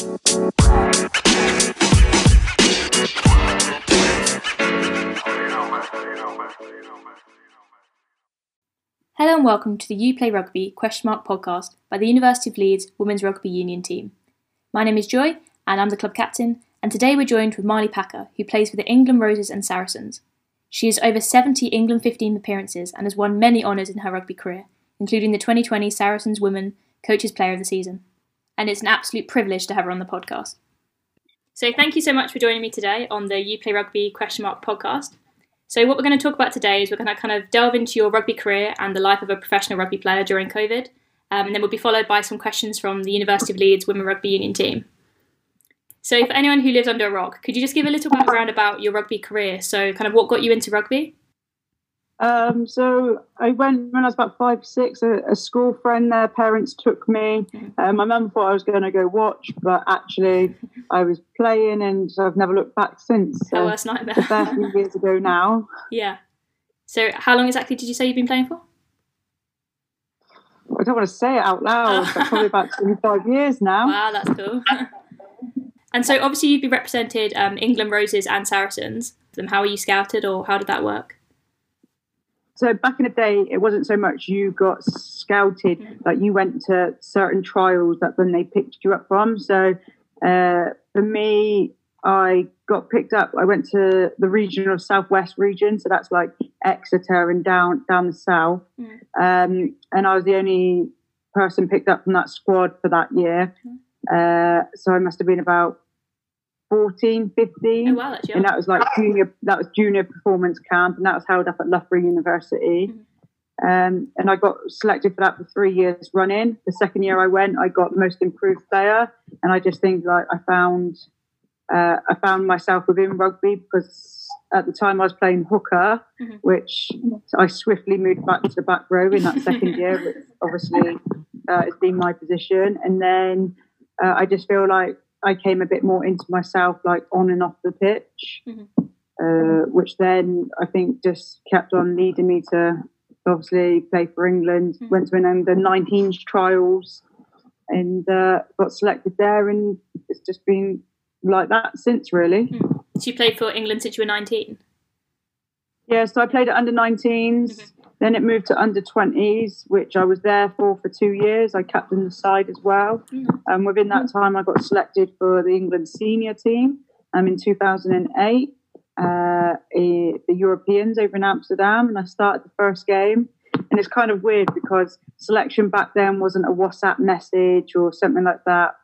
Hello and welcome to the You Play Rugby question mark podcast by the University of Leeds Women's Rugby Union team. My name is Joy and I'm the club captain, and today we're joined with Marley Packer, who plays for the England Roses and Saracens. She has over 70 England 15 appearances and has won many honours in her rugby career, including the 2020 Saracens Women Coaches Player of the Season. And it's an absolute privilege to have her on the podcast. So thank you so much for joining me today on the You Play Rugby question mark podcast. So what we're going to talk about today is we're going to kind of delve into your rugby career and the life of a professional rugby player during COVID, um, and then we'll be followed by some questions from the University of Leeds Women Rugby Union team. So for anyone who lives under a rock, could you just give a little background about your rugby career? So kind of what got you into rugby? Um, so I went when I was about five, six. A, a school friend, their parents took me. Uh, my mum thought I was going to go watch, but actually I was playing, and I've never looked back since. So worst nightmare. a fair few years ago now. Yeah. So how long exactly did you say you've been playing for? I don't want to say it out loud, but probably about 25 years now. Wow, that's cool. and so obviously you've been represented um, England Roses and Saracens. How were you scouted, or how did that work? So back in the day, it wasn't so much you got scouted, mm. like you went to certain trials that then they picked you up from. So uh, for me, I got picked up. I went to the regional southwest region, so that's like Exeter and down down the south. Mm. Um, and I was the only person picked up from that squad for that year. Mm. Uh, so I must have been about 14, 15. Oh, wow, and that was like junior, that was junior performance camp, and that was held up at Loughborough University. Mm-hmm. Um, and I got selected for that for three years running. The second year I went, I got the most improved player, and I just think like I found, uh, I found myself within rugby because at the time I was playing hooker, mm-hmm. which I swiftly moved back to the back row in that second year, which obviously uh, has been my position. And then uh, I just feel like I came a bit more into myself, like on and off the pitch, mm-hmm. uh, which then I think just kept on leading me to obviously play for England. Mm-hmm. Went to an under 19s trials and uh, got selected there, and it's just been like that since, really. Mm-hmm. So you played for England since you were 19? Yeah, so I played at under 19s. Mm-hmm. Then it moved to under 20s, which I was there for for two years. I captained the side as well. And mm. um, within that time, I got selected for the England senior team um, in 2008, uh, the Europeans over in Amsterdam. And I started the first game. And it's kind of weird because selection back then wasn't a WhatsApp message or something like that.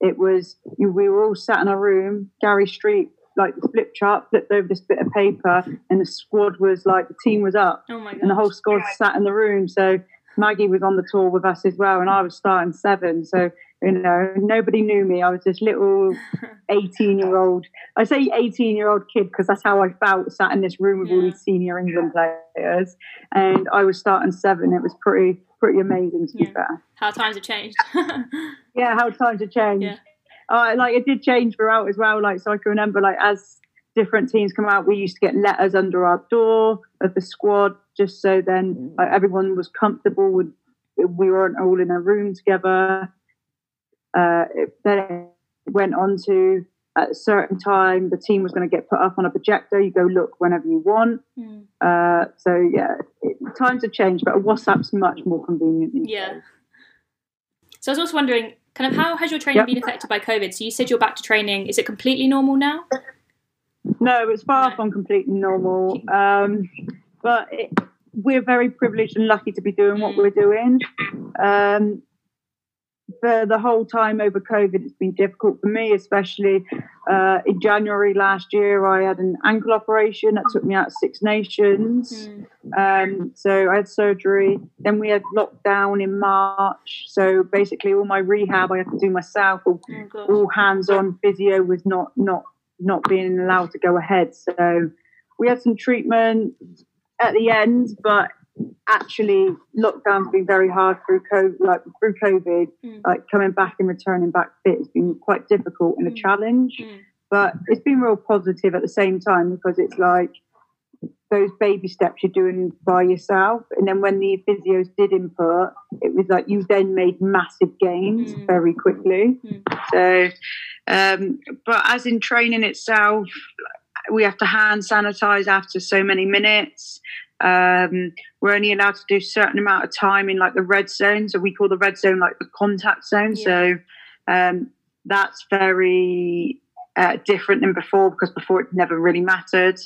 It was, we were all sat in a room. Gary Street like the flip chart, flipped over this bit of paper, and the squad was like the team was up, oh and the whole squad sat in the room. So Maggie was on the tour with us as well, and I was starting seven. So you know, nobody knew me. I was this little eighteen-year-old. I say eighteen-year-old kid because that's how I felt sat in this room with yeah. all these senior England players, and I was starting seven. It was pretty pretty amazing to yeah. be fair. How times have changed. yeah, how times have changed. Yeah uh, like it did change throughout as well. Like so, I can remember like as different teams come out, we used to get letters under our door of the squad, just so then like, everyone was comfortable with we weren't all in a room together. Uh, it, then it went on to at a certain time the team was going to get put up on a projector. You go look whenever you want. Mm. Uh, so yeah, it, times have changed, but WhatsApp's much more convenient. Yeah. Days. So I was also wondering, kind of how has your training yep. been affected by COVID? So you said you're back to training. Is it completely normal now? No, it's far no. from completely normal. Um, but it, we're very privileged and lucky to be doing what mm. we're doing. Um, for the whole time over COVID, it's been difficult for me, especially uh, in January last year. I had an ankle operation that took me out of Six Nations. Mm. Um, so I had surgery. Then we had lockdown in March. So basically, all my rehab I had to do myself. All, oh, all hands-on physio was not not not being allowed to go ahead. So we had some treatment at the end, but actually lockdown's been very hard through COVID, like through COVID, mm. like coming back and returning back fit has been quite difficult and a mm. challenge. Mm. But it's been real positive at the same time because it's like those baby steps you're doing by yourself. And then when the physios did input, it was like you then made massive gains mm. very quickly. Mm. So, um, but as in training itself, we have to hand sanitize after so many minutes. Um, we're only allowed to do a certain amount of time in like the red zone. So we call the red zone like the contact zone. Yeah. So um, that's very uh, different than before because before it never really mattered.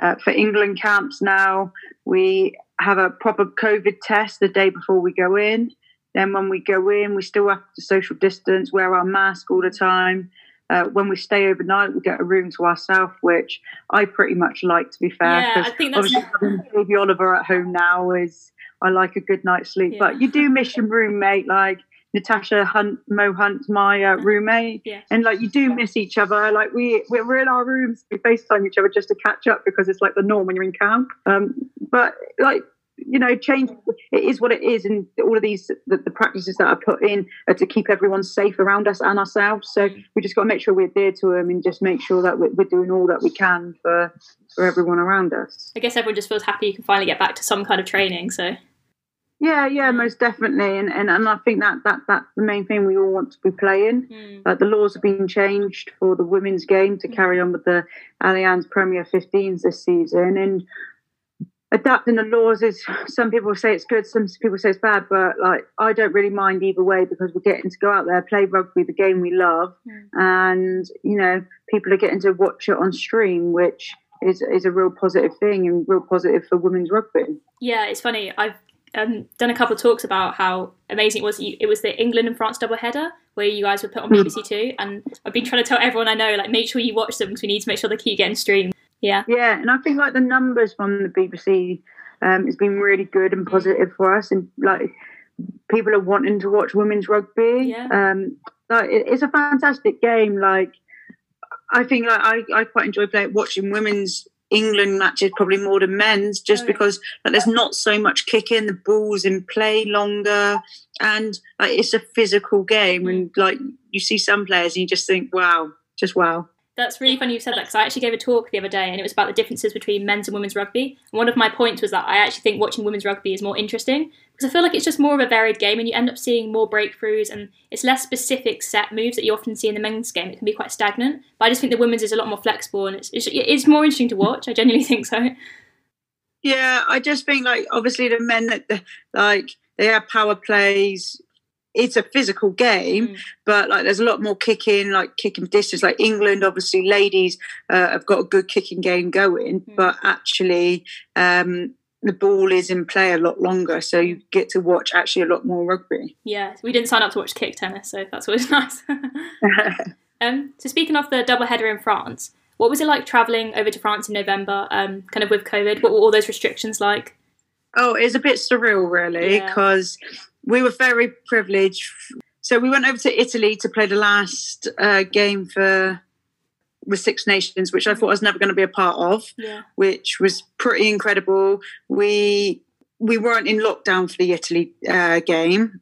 Uh, for England camps now, we have a proper COVID test the day before we go in. Then when we go in, we still have to social distance, wear our mask all the time. Uh, when we stay overnight, we get a room to ourselves, which I pretty much like, to be fair. Yeah, I think that's... Obviously, having baby Oliver at home now is I like a good night's sleep. Yeah. But you do miss your roommate. Like Natasha Hunt, Mo Hunt, my uh, roommate, yeah. and like you do miss each other. Like we we're in our rooms, we Facetime each other just to catch up because it's like the norm when you're in camp. Um, but like you know, change it is what it is, and all of these the, the practices that are put in are to keep everyone safe around us and ourselves. So we just got to make sure we adhere to them and just make sure that we're, we're doing all that we can for for everyone around us. I guess everyone just feels happy you can finally get back to some kind of training. So yeah, yeah, most definitely, and and, and I think that that that's the main thing we all want to be playing. Mm. Like the laws have been changed for the women's game to mm. carry on with the Allianz Premier 15s this season, and adapting the laws is some people say it's good, some people say it's bad, but like I don't really mind either way because we're getting to go out there, play rugby, the game we love, mm. and you know people are getting to watch it on stream, which is is a real positive thing and real positive for women's rugby. Yeah, it's funny. I've um, done a couple of talks about how amazing it was. It was the England and France double header where you guys were put on hmm. BBC Two, and I've been trying to tell everyone I know, like, make sure you watch them because we need to make sure they keep getting streamed. Yeah, yeah, and I think like the numbers from the BBC um, has been really good and positive for us, and like people are wanting to watch women's rugby. Yeah. Um, like, it, it's a fantastic game. Like I think like I, I quite enjoy playing watching women's England matches probably more than men's, just oh, yeah. because like, there's not so much kicking, the ball's in play longer, and like it's a physical game. And like you see some players, and you just think, wow, just wow. That's really funny you said that because I actually gave a talk the other day and it was about the differences between men's and women's rugby. And one of my points was that I actually think watching women's rugby is more interesting because I feel like it's just more of a varied game and you end up seeing more breakthroughs and it's less specific set moves that you often see in the men's game. It can be quite stagnant. But I just think the women's is a lot more flexible and it's, it's, it's more interesting to watch. I genuinely think so. Yeah, I just think like obviously the men that like they have power plays it's a physical game, mm. but like there's a lot more kicking, like kicking distance. Like England, obviously, ladies uh, have got a good kicking game going, mm. but actually, um, the ball is in play a lot longer, so you get to watch actually a lot more rugby. Yeah, we didn't sign up to watch kick tennis, so that's always nice. um, so speaking of the double header in France, what was it like travelling over to France in November, um, kind of with COVID? What were all those restrictions like? Oh, it's a bit surreal, really, because yeah we were very privileged. So we went over to Italy to play the last uh, game for with Six Nations, which I thought I was never going to be a part of, yeah. which was pretty incredible. We we weren't in lockdown for the Italy uh, game,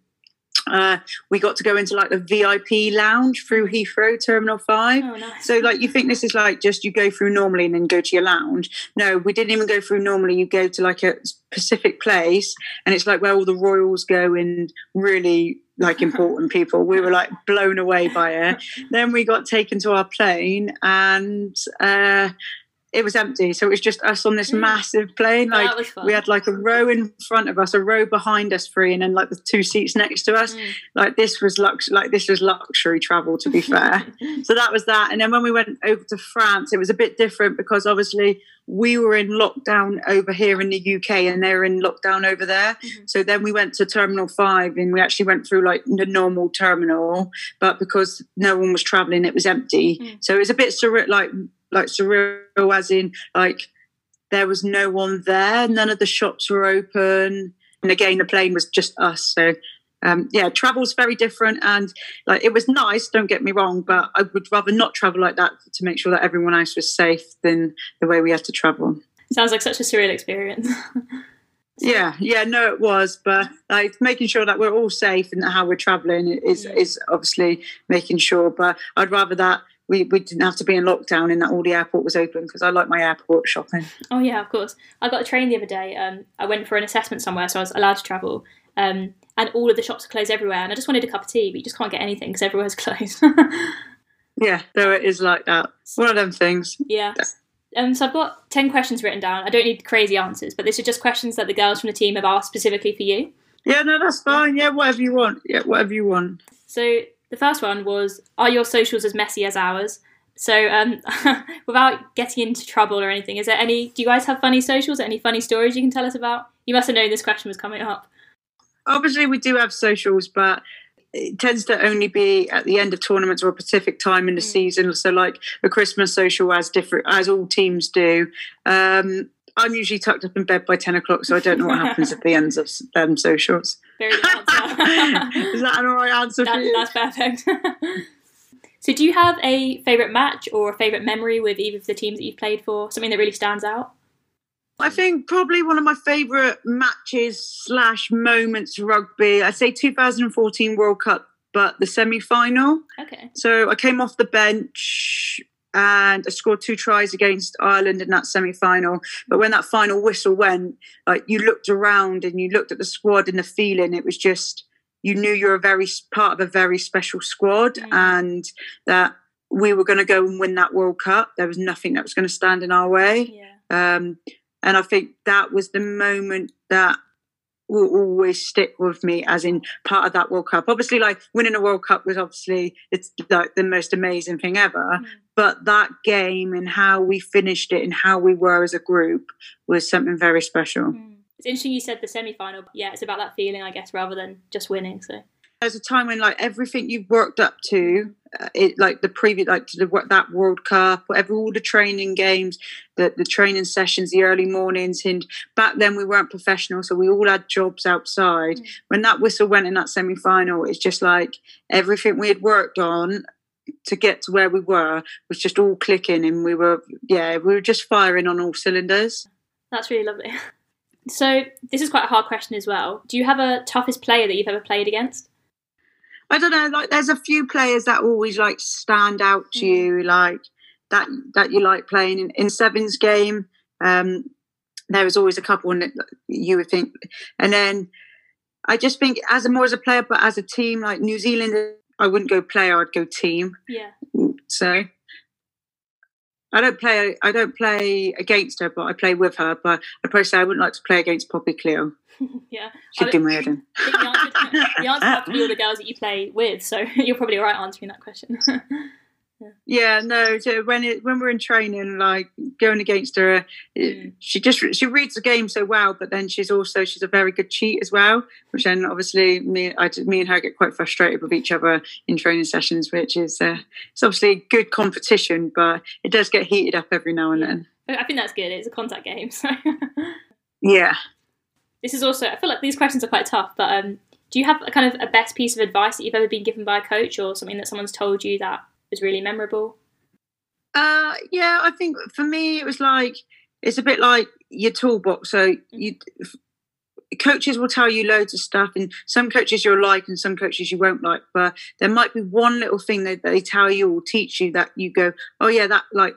uh, we got to go into like the VIP lounge through Heathrow Terminal Five. Oh, nice. So like you think this is like just you go through normally and then go to your lounge. No, we didn't even go through normally. You go to like a specific place and it's like where all the royals go and really like important people. We were like blown away by it. then we got taken to our plane and uh, it was empty. So it was just us on this mm. massive plane. Like we had like a row in front of us, a row behind us free, and then like the two seats next to us. Mm. Like this was lux like this was luxury travel to be fair. so that was that. And then when we went over to France, it was a bit different because obviously we were in lockdown over here in the UK and they were in lockdown over there. Mm-hmm. So then we went to Terminal 5 and we actually went through like the normal terminal, but because no one was traveling, it was empty. Mm. So it was a bit surreal, like like surreal as in like there was no one there. None of the shops were open. And again the plane was just us. So um, yeah travel's very different. And like it was nice don't get me wrong but i would rather not travel like that to make sure that everyone else was safe than the way we had to travel. Sounds like such a surreal experience. Yeah yeah no it was. But like making sure that we're all safe and how we're traveling is is obviously making sure. But i'd rather that we, we didn't have to be in lockdown and that all the airport was open because I like my airport shopping. Oh yeah, of course. I got a train the other day. Um, I went for an assessment somewhere, so I was allowed to travel. Um, and all of the shops are closed everywhere. And I just wanted a cup of tea, but you just can't get anything because everywhere's closed. yeah, though it is like that. One of them things. Yeah. Um, so I've got 10 questions written down. I don't need crazy answers, but these are just questions that the girls from the team have asked specifically for you. Yeah, no, that's fine. Yeah, whatever you want. Yeah, whatever you want. So the first one was Are your socials as messy as ours? So, um, without getting into trouble or anything, is there any? Do you guys have funny socials? Any funny stories you can tell us about? You must have known this question was coming up. Obviously, we do have socials, but it tends to only be at the end of tournaments or a specific time in the mm. season. So, like a Christmas social, as different as all teams do. Um, I'm usually tucked up in bed by ten o'clock, so I don't know what happens at the ends of them socials. Very good answer. Is that an alright answer? That, that's perfect. so, do you have a favourite match or a favourite memory with either of the teams that you've played for? Something that really stands out? I think probably one of my favourite matches slash moments rugby. I say 2014 World Cup, but the semi final. Okay. So I came off the bench and I scored two tries against Ireland in that semi final. But when that final whistle went, like you looked around and you looked at the squad and the feeling, it was just you knew you're a very part of a very special squad mm. and that we were going to go and win that World Cup. There was nothing that was going to stand in our way. Yeah. Um, and I think that was the moment that will always stick with me as in part of that World Cup. Obviously, like winning a World Cup was obviously it's like the most amazing thing ever. Mm. But that game and how we finished it and how we were as a group was something very special. Mm. It's interesting you said the semi final. Yeah, it's about that feeling, I guess, rather than just winning. So there's a time when like everything you've worked up to uh, it like the previous like to the, that world cup whatever all the training games the, the training sessions the early mornings and back then we weren't professional so we all had jobs outside. Mm. when that whistle went in that semi-final it's just like everything we had worked on to get to where we were was just all clicking and we were yeah we were just firing on all cylinders. That's really lovely. So this is quite a hard question as well. Do you have a toughest player that you've ever played against I don't know. Like, there's a few players that always like stand out to mm. you, like that that you like playing in, in Sevens game. Um, there was always a couple that you would think, and then I just think as a more as a player, but as a team, like New Zealand, I wouldn't go player. I'd go team. Yeah. So I don't play. I don't play against her, but I play with her. But I'd probably say I wouldn't like to play against Poppy Cleall. yeah, she'd do my head in. The answer, the answer have to be all the girls that you play with, so you're probably right answering that question. Yeah. no. So when it when we're in training, like going against her, mm. she just she reads the game so well. But then she's also she's a very good cheat as well. Which then obviously me I me and her get quite frustrated with each other in training sessions, which is uh, it's obviously good competition, but it does get heated up every now and then. I think that's good. It's a contact game, so yeah. This is also I feel like these questions are quite tough, but um, do you have a kind of a best piece of advice that you've ever been given by a coach or something that someone's told you that was really memorable? Uh, yeah, I think for me it was like it's a bit like your toolbox. So you coaches will tell you loads of stuff, and some coaches you'll like, and some coaches you won't like. But there might be one little thing that they tell you or teach you that you go, "Oh yeah, that like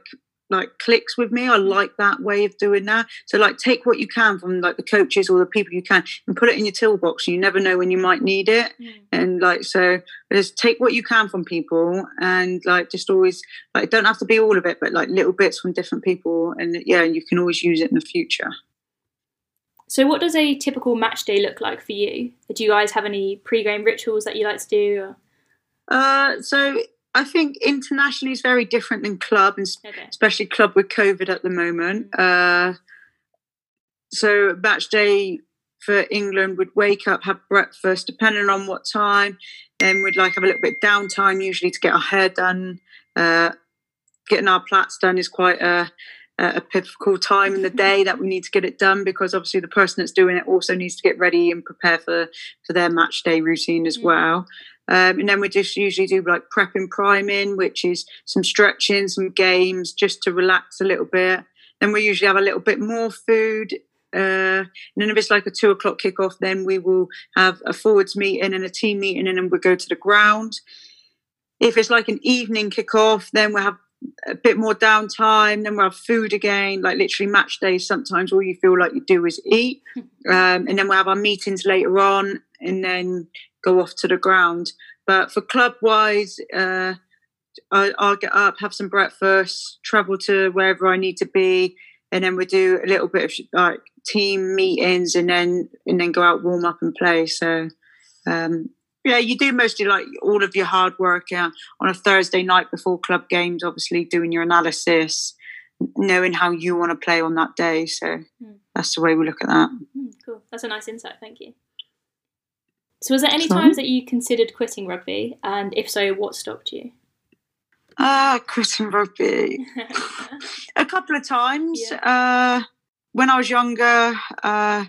like clicks with me. I mm. like that way of doing that. So like take what you can from like the coaches or the people you can and put it in your toolbox. You never know when you might need it. Mm. And like so just take what you can from people and like just always like don't have to be all of it, but like little bits from different people and yeah, you can always use it in the future. So what does a typical match day look like for you? Do you guys have any pre-game rituals that you like to do? Or? Uh, so I think internationally is very different than club, and okay. especially club with COVID at the moment. Mm-hmm. Uh, so match day for England would wake up, have breakfast, depending on what time. Then we'd like have a little bit downtime, usually to get our hair done. Uh, getting our plaits done is quite a, a pivotal time in the day that we need to get it done because obviously the person that's doing it also needs to get ready and prepare for for their match day routine as mm-hmm. well. Um, and then we just usually do like prep and priming, which is some stretching, some games just to relax a little bit. Then we usually have a little bit more food. Uh, and then if it's like a two o'clock kickoff, then we will have a forwards meeting and a team meeting, and then we'll go to the ground. if it's like an evening kickoff, then we'll have a bit more downtime. Then we'll have food again, like literally match days. Sometimes all you feel like you do is eat. Um, and then we'll have our meetings later on and then go off to the ground. But for club wise, uh, I, will get up, have some breakfast, travel to wherever I need to be, and then we do a little bit of like team meetings, and then and then go out, warm up, and play. So um, yeah, you do mostly like all of your hard work uh, on a Thursday night before club games. Obviously, doing your analysis, knowing how you want to play on that day. So mm. that's the way we look at that. Mm, cool, that's a nice insight. Thank you. So, was there any times that you considered quitting rugby, and if so, what stopped you? Ah, uh, quitting rugby. a couple of times. Yeah. Uh, when I was younger, uh,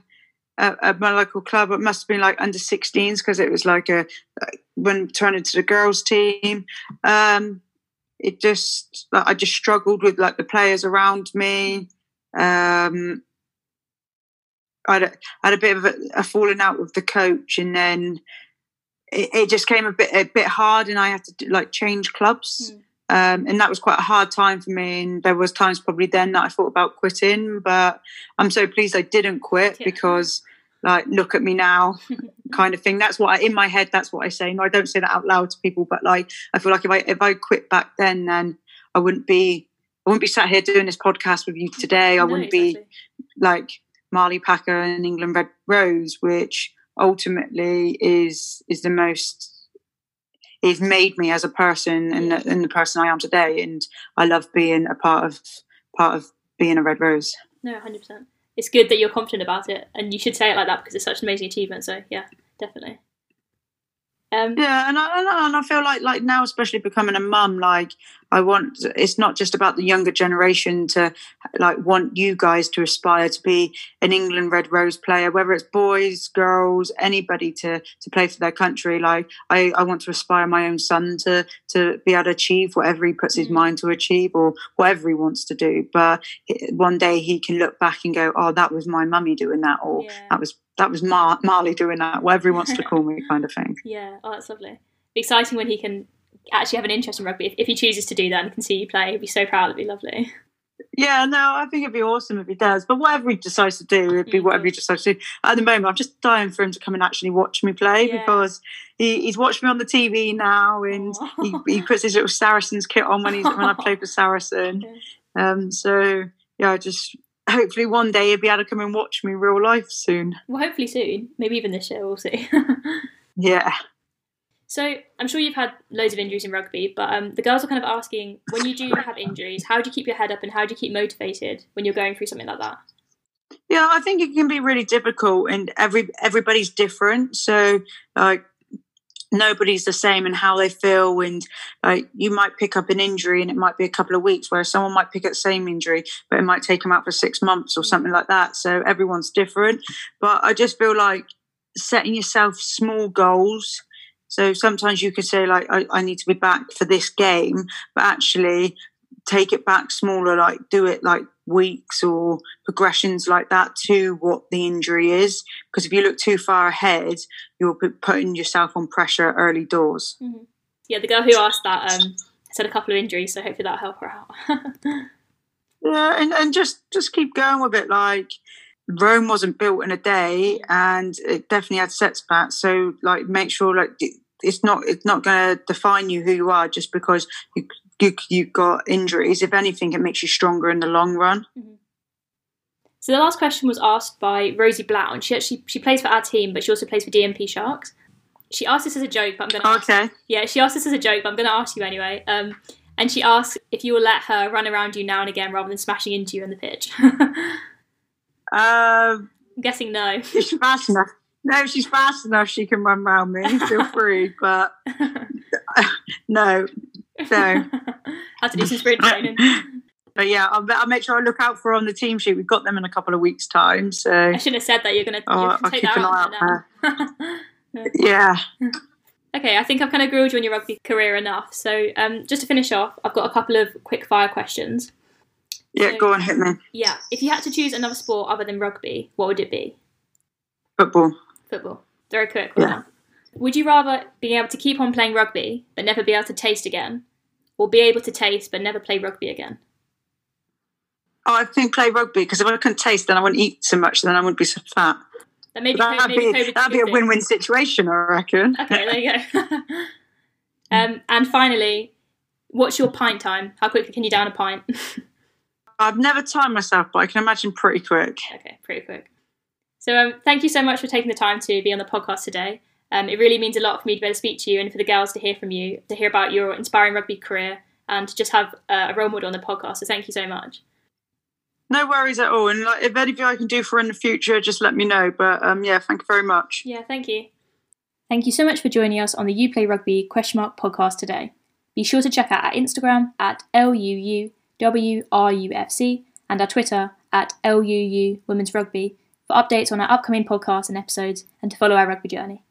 at, at, my local club, it must have been like under 16s because it was like a when turning to the girls' team. Um, it just I just struggled with like the players around me. Um, I had, had a bit of a, a, falling out with the coach, and then it, it, just came a bit a bit hard, and I had to like change clubs. Mm. Um, and that was quite a hard time for me. And there was times probably then that I thought about quitting, but I'm so pleased I didn't quit yeah. because, like, look at me now, kind of thing. That's what I, in my head. That's what I say. No, I don't say that out loud to people, but like, I feel like if I if I quit back then, then I wouldn't be I wouldn't be sat here doing this podcast with you today. I no, wouldn't exactly. be like Marley Packer and England Red Rose, which ultimately is is the most it's made me as a person and the, and the person I am today. And I love being a part of part of being a red rose. No, hundred percent. It's good that you're confident about it, and you should say it like that because it's such an amazing achievement. So yeah, definitely. Um, yeah, and I, and I feel like like now, especially becoming a mum, like I want. It's not just about the younger generation to like want you guys to aspire to be an England Red Rose player, whether it's boys, girls, anybody to to play for their country. Like I, I want to aspire my own son to to be able to achieve whatever he puts his mm. mind to achieve or whatever he wants to do. But one day he can look back and go, "Oh, that was my mummy doing that," or yeah. "That was that was Mar- Marley doing that, whatever he wants to call me, kind of thing. Yeah, oh, that's lovely. Exciting when he can actually have an interest in rugby. If, if he chooses to do that and can see you play, he'd be so proud. It'd be lovely. Yeah, no, I think it'd be awesome if he does. But whatever he decides to do, it'd be mm-hmm. whatever he decides to do. At the moment, I'm just dying for him to come and actually watch me play yeah. because he, he's watched me on the TV now, and he, he, puts his little Saracens kit on when he's when I play for Saracen. Um, so yeah, I just hopefully one day he'll be able to come and watch me real life soon. Well, hopefully soon. Maybe even this year. We'll see. yeah. So I'm sure you've had loads of injuries in rugby, but um, the girls are kind of asking when you do have injuries, how do you keep your head up and how do you keep motivated when you're going through something like that? Yeah, I think it can be really difficult, and every everybody's different. So, like nobody's the same in how they feel and like you might pick up an injury and it might be a couple of weeks whereas someone might pick up the same injury but it might take them out for six months or something like that so everyone's different but i just feel like setting yourself small goals so sometimes you could say like I, I need to be back for this game but actually take it back smaller like do it like weeks or progressions like that to what the injury is. Because if you look too far ahead, you're putting yourself on pressure early doors. Mm-hmm. Yeah, the girl who asked that um, said a couple of injuries, so hopefully that'll help her out. yeah, and, and just just keep going with it. Like Rome wasn't built in a day, and it definitely had setbacks. So like, make sure like it's not it's not going to define you who you are just because you you, you got injuries. If anything, it makes you stronger in the long run. Mm-hmm. So the last question was asked by Rosie Blount. She actually she plays for our team, but she also plays for DMP Sharks. She asked this as a joke, but I'm going to. Okay. Ask, yeah, she asked this as a joke, but I'm going to ask you anyway. Um, and she asked if you will let her run around you now and again rather than smashing into you on the pitch. um, I'm guessing no. She's fast enough. No, she's fast enough. She can run around me. Feel free, but no, so had to do some sprint training. But yeah, I'll, I'll, make sure I look out for her on the team sheet. We've got them in a couple of weeks' time. So I shouldn't have said that. You're going to oh, take that out yeah. Okay, I think I've kind of grilled you on your rugby career enough. So um, just to finish off, I've got a couple of quick fire questions. Yeah, so, go on, hit me. Yeah, if you had to choose another sport other than rugby, what would it be? Football. Football. Very quick. Yeah. Would you rather be able to keep on playing rugby but never be able to taste again, or be able to taste but never play rugby again? Oh, I think play rugby because if I couldn't taste, then I wouldn't eat so much. Then I wouldn't be so fat. That maybe, that'd maybe be, that'd be a win-win situation, I reckon. Okay, there you go. um, and finally, what's your pint time? How quickly can you down a pint? I've never timed myself, but I can imagine pretty quick. Okay, pretty quick. So um, thank you so much for taking the time to be on the podcast today. Um, it really means a lot for me to be able to speak to you and for the girls to hear from you, to hear about your inspiring rugby career, and to just have uh, a role model on the podcast. So thank you so much. No worries at all. And like, if anything I can do for in the future, just let me know. But um, yeah, thank you very much. Yeah, thank you. Thank you so much for joining us on the You Play Rugby question mark podcast today. Be sure to check out our Instagram at LUUWRUFC and our Twitter at LUU Women's Rugby for updates on our upcoming podcasts and episodes and to follow our rugby journey.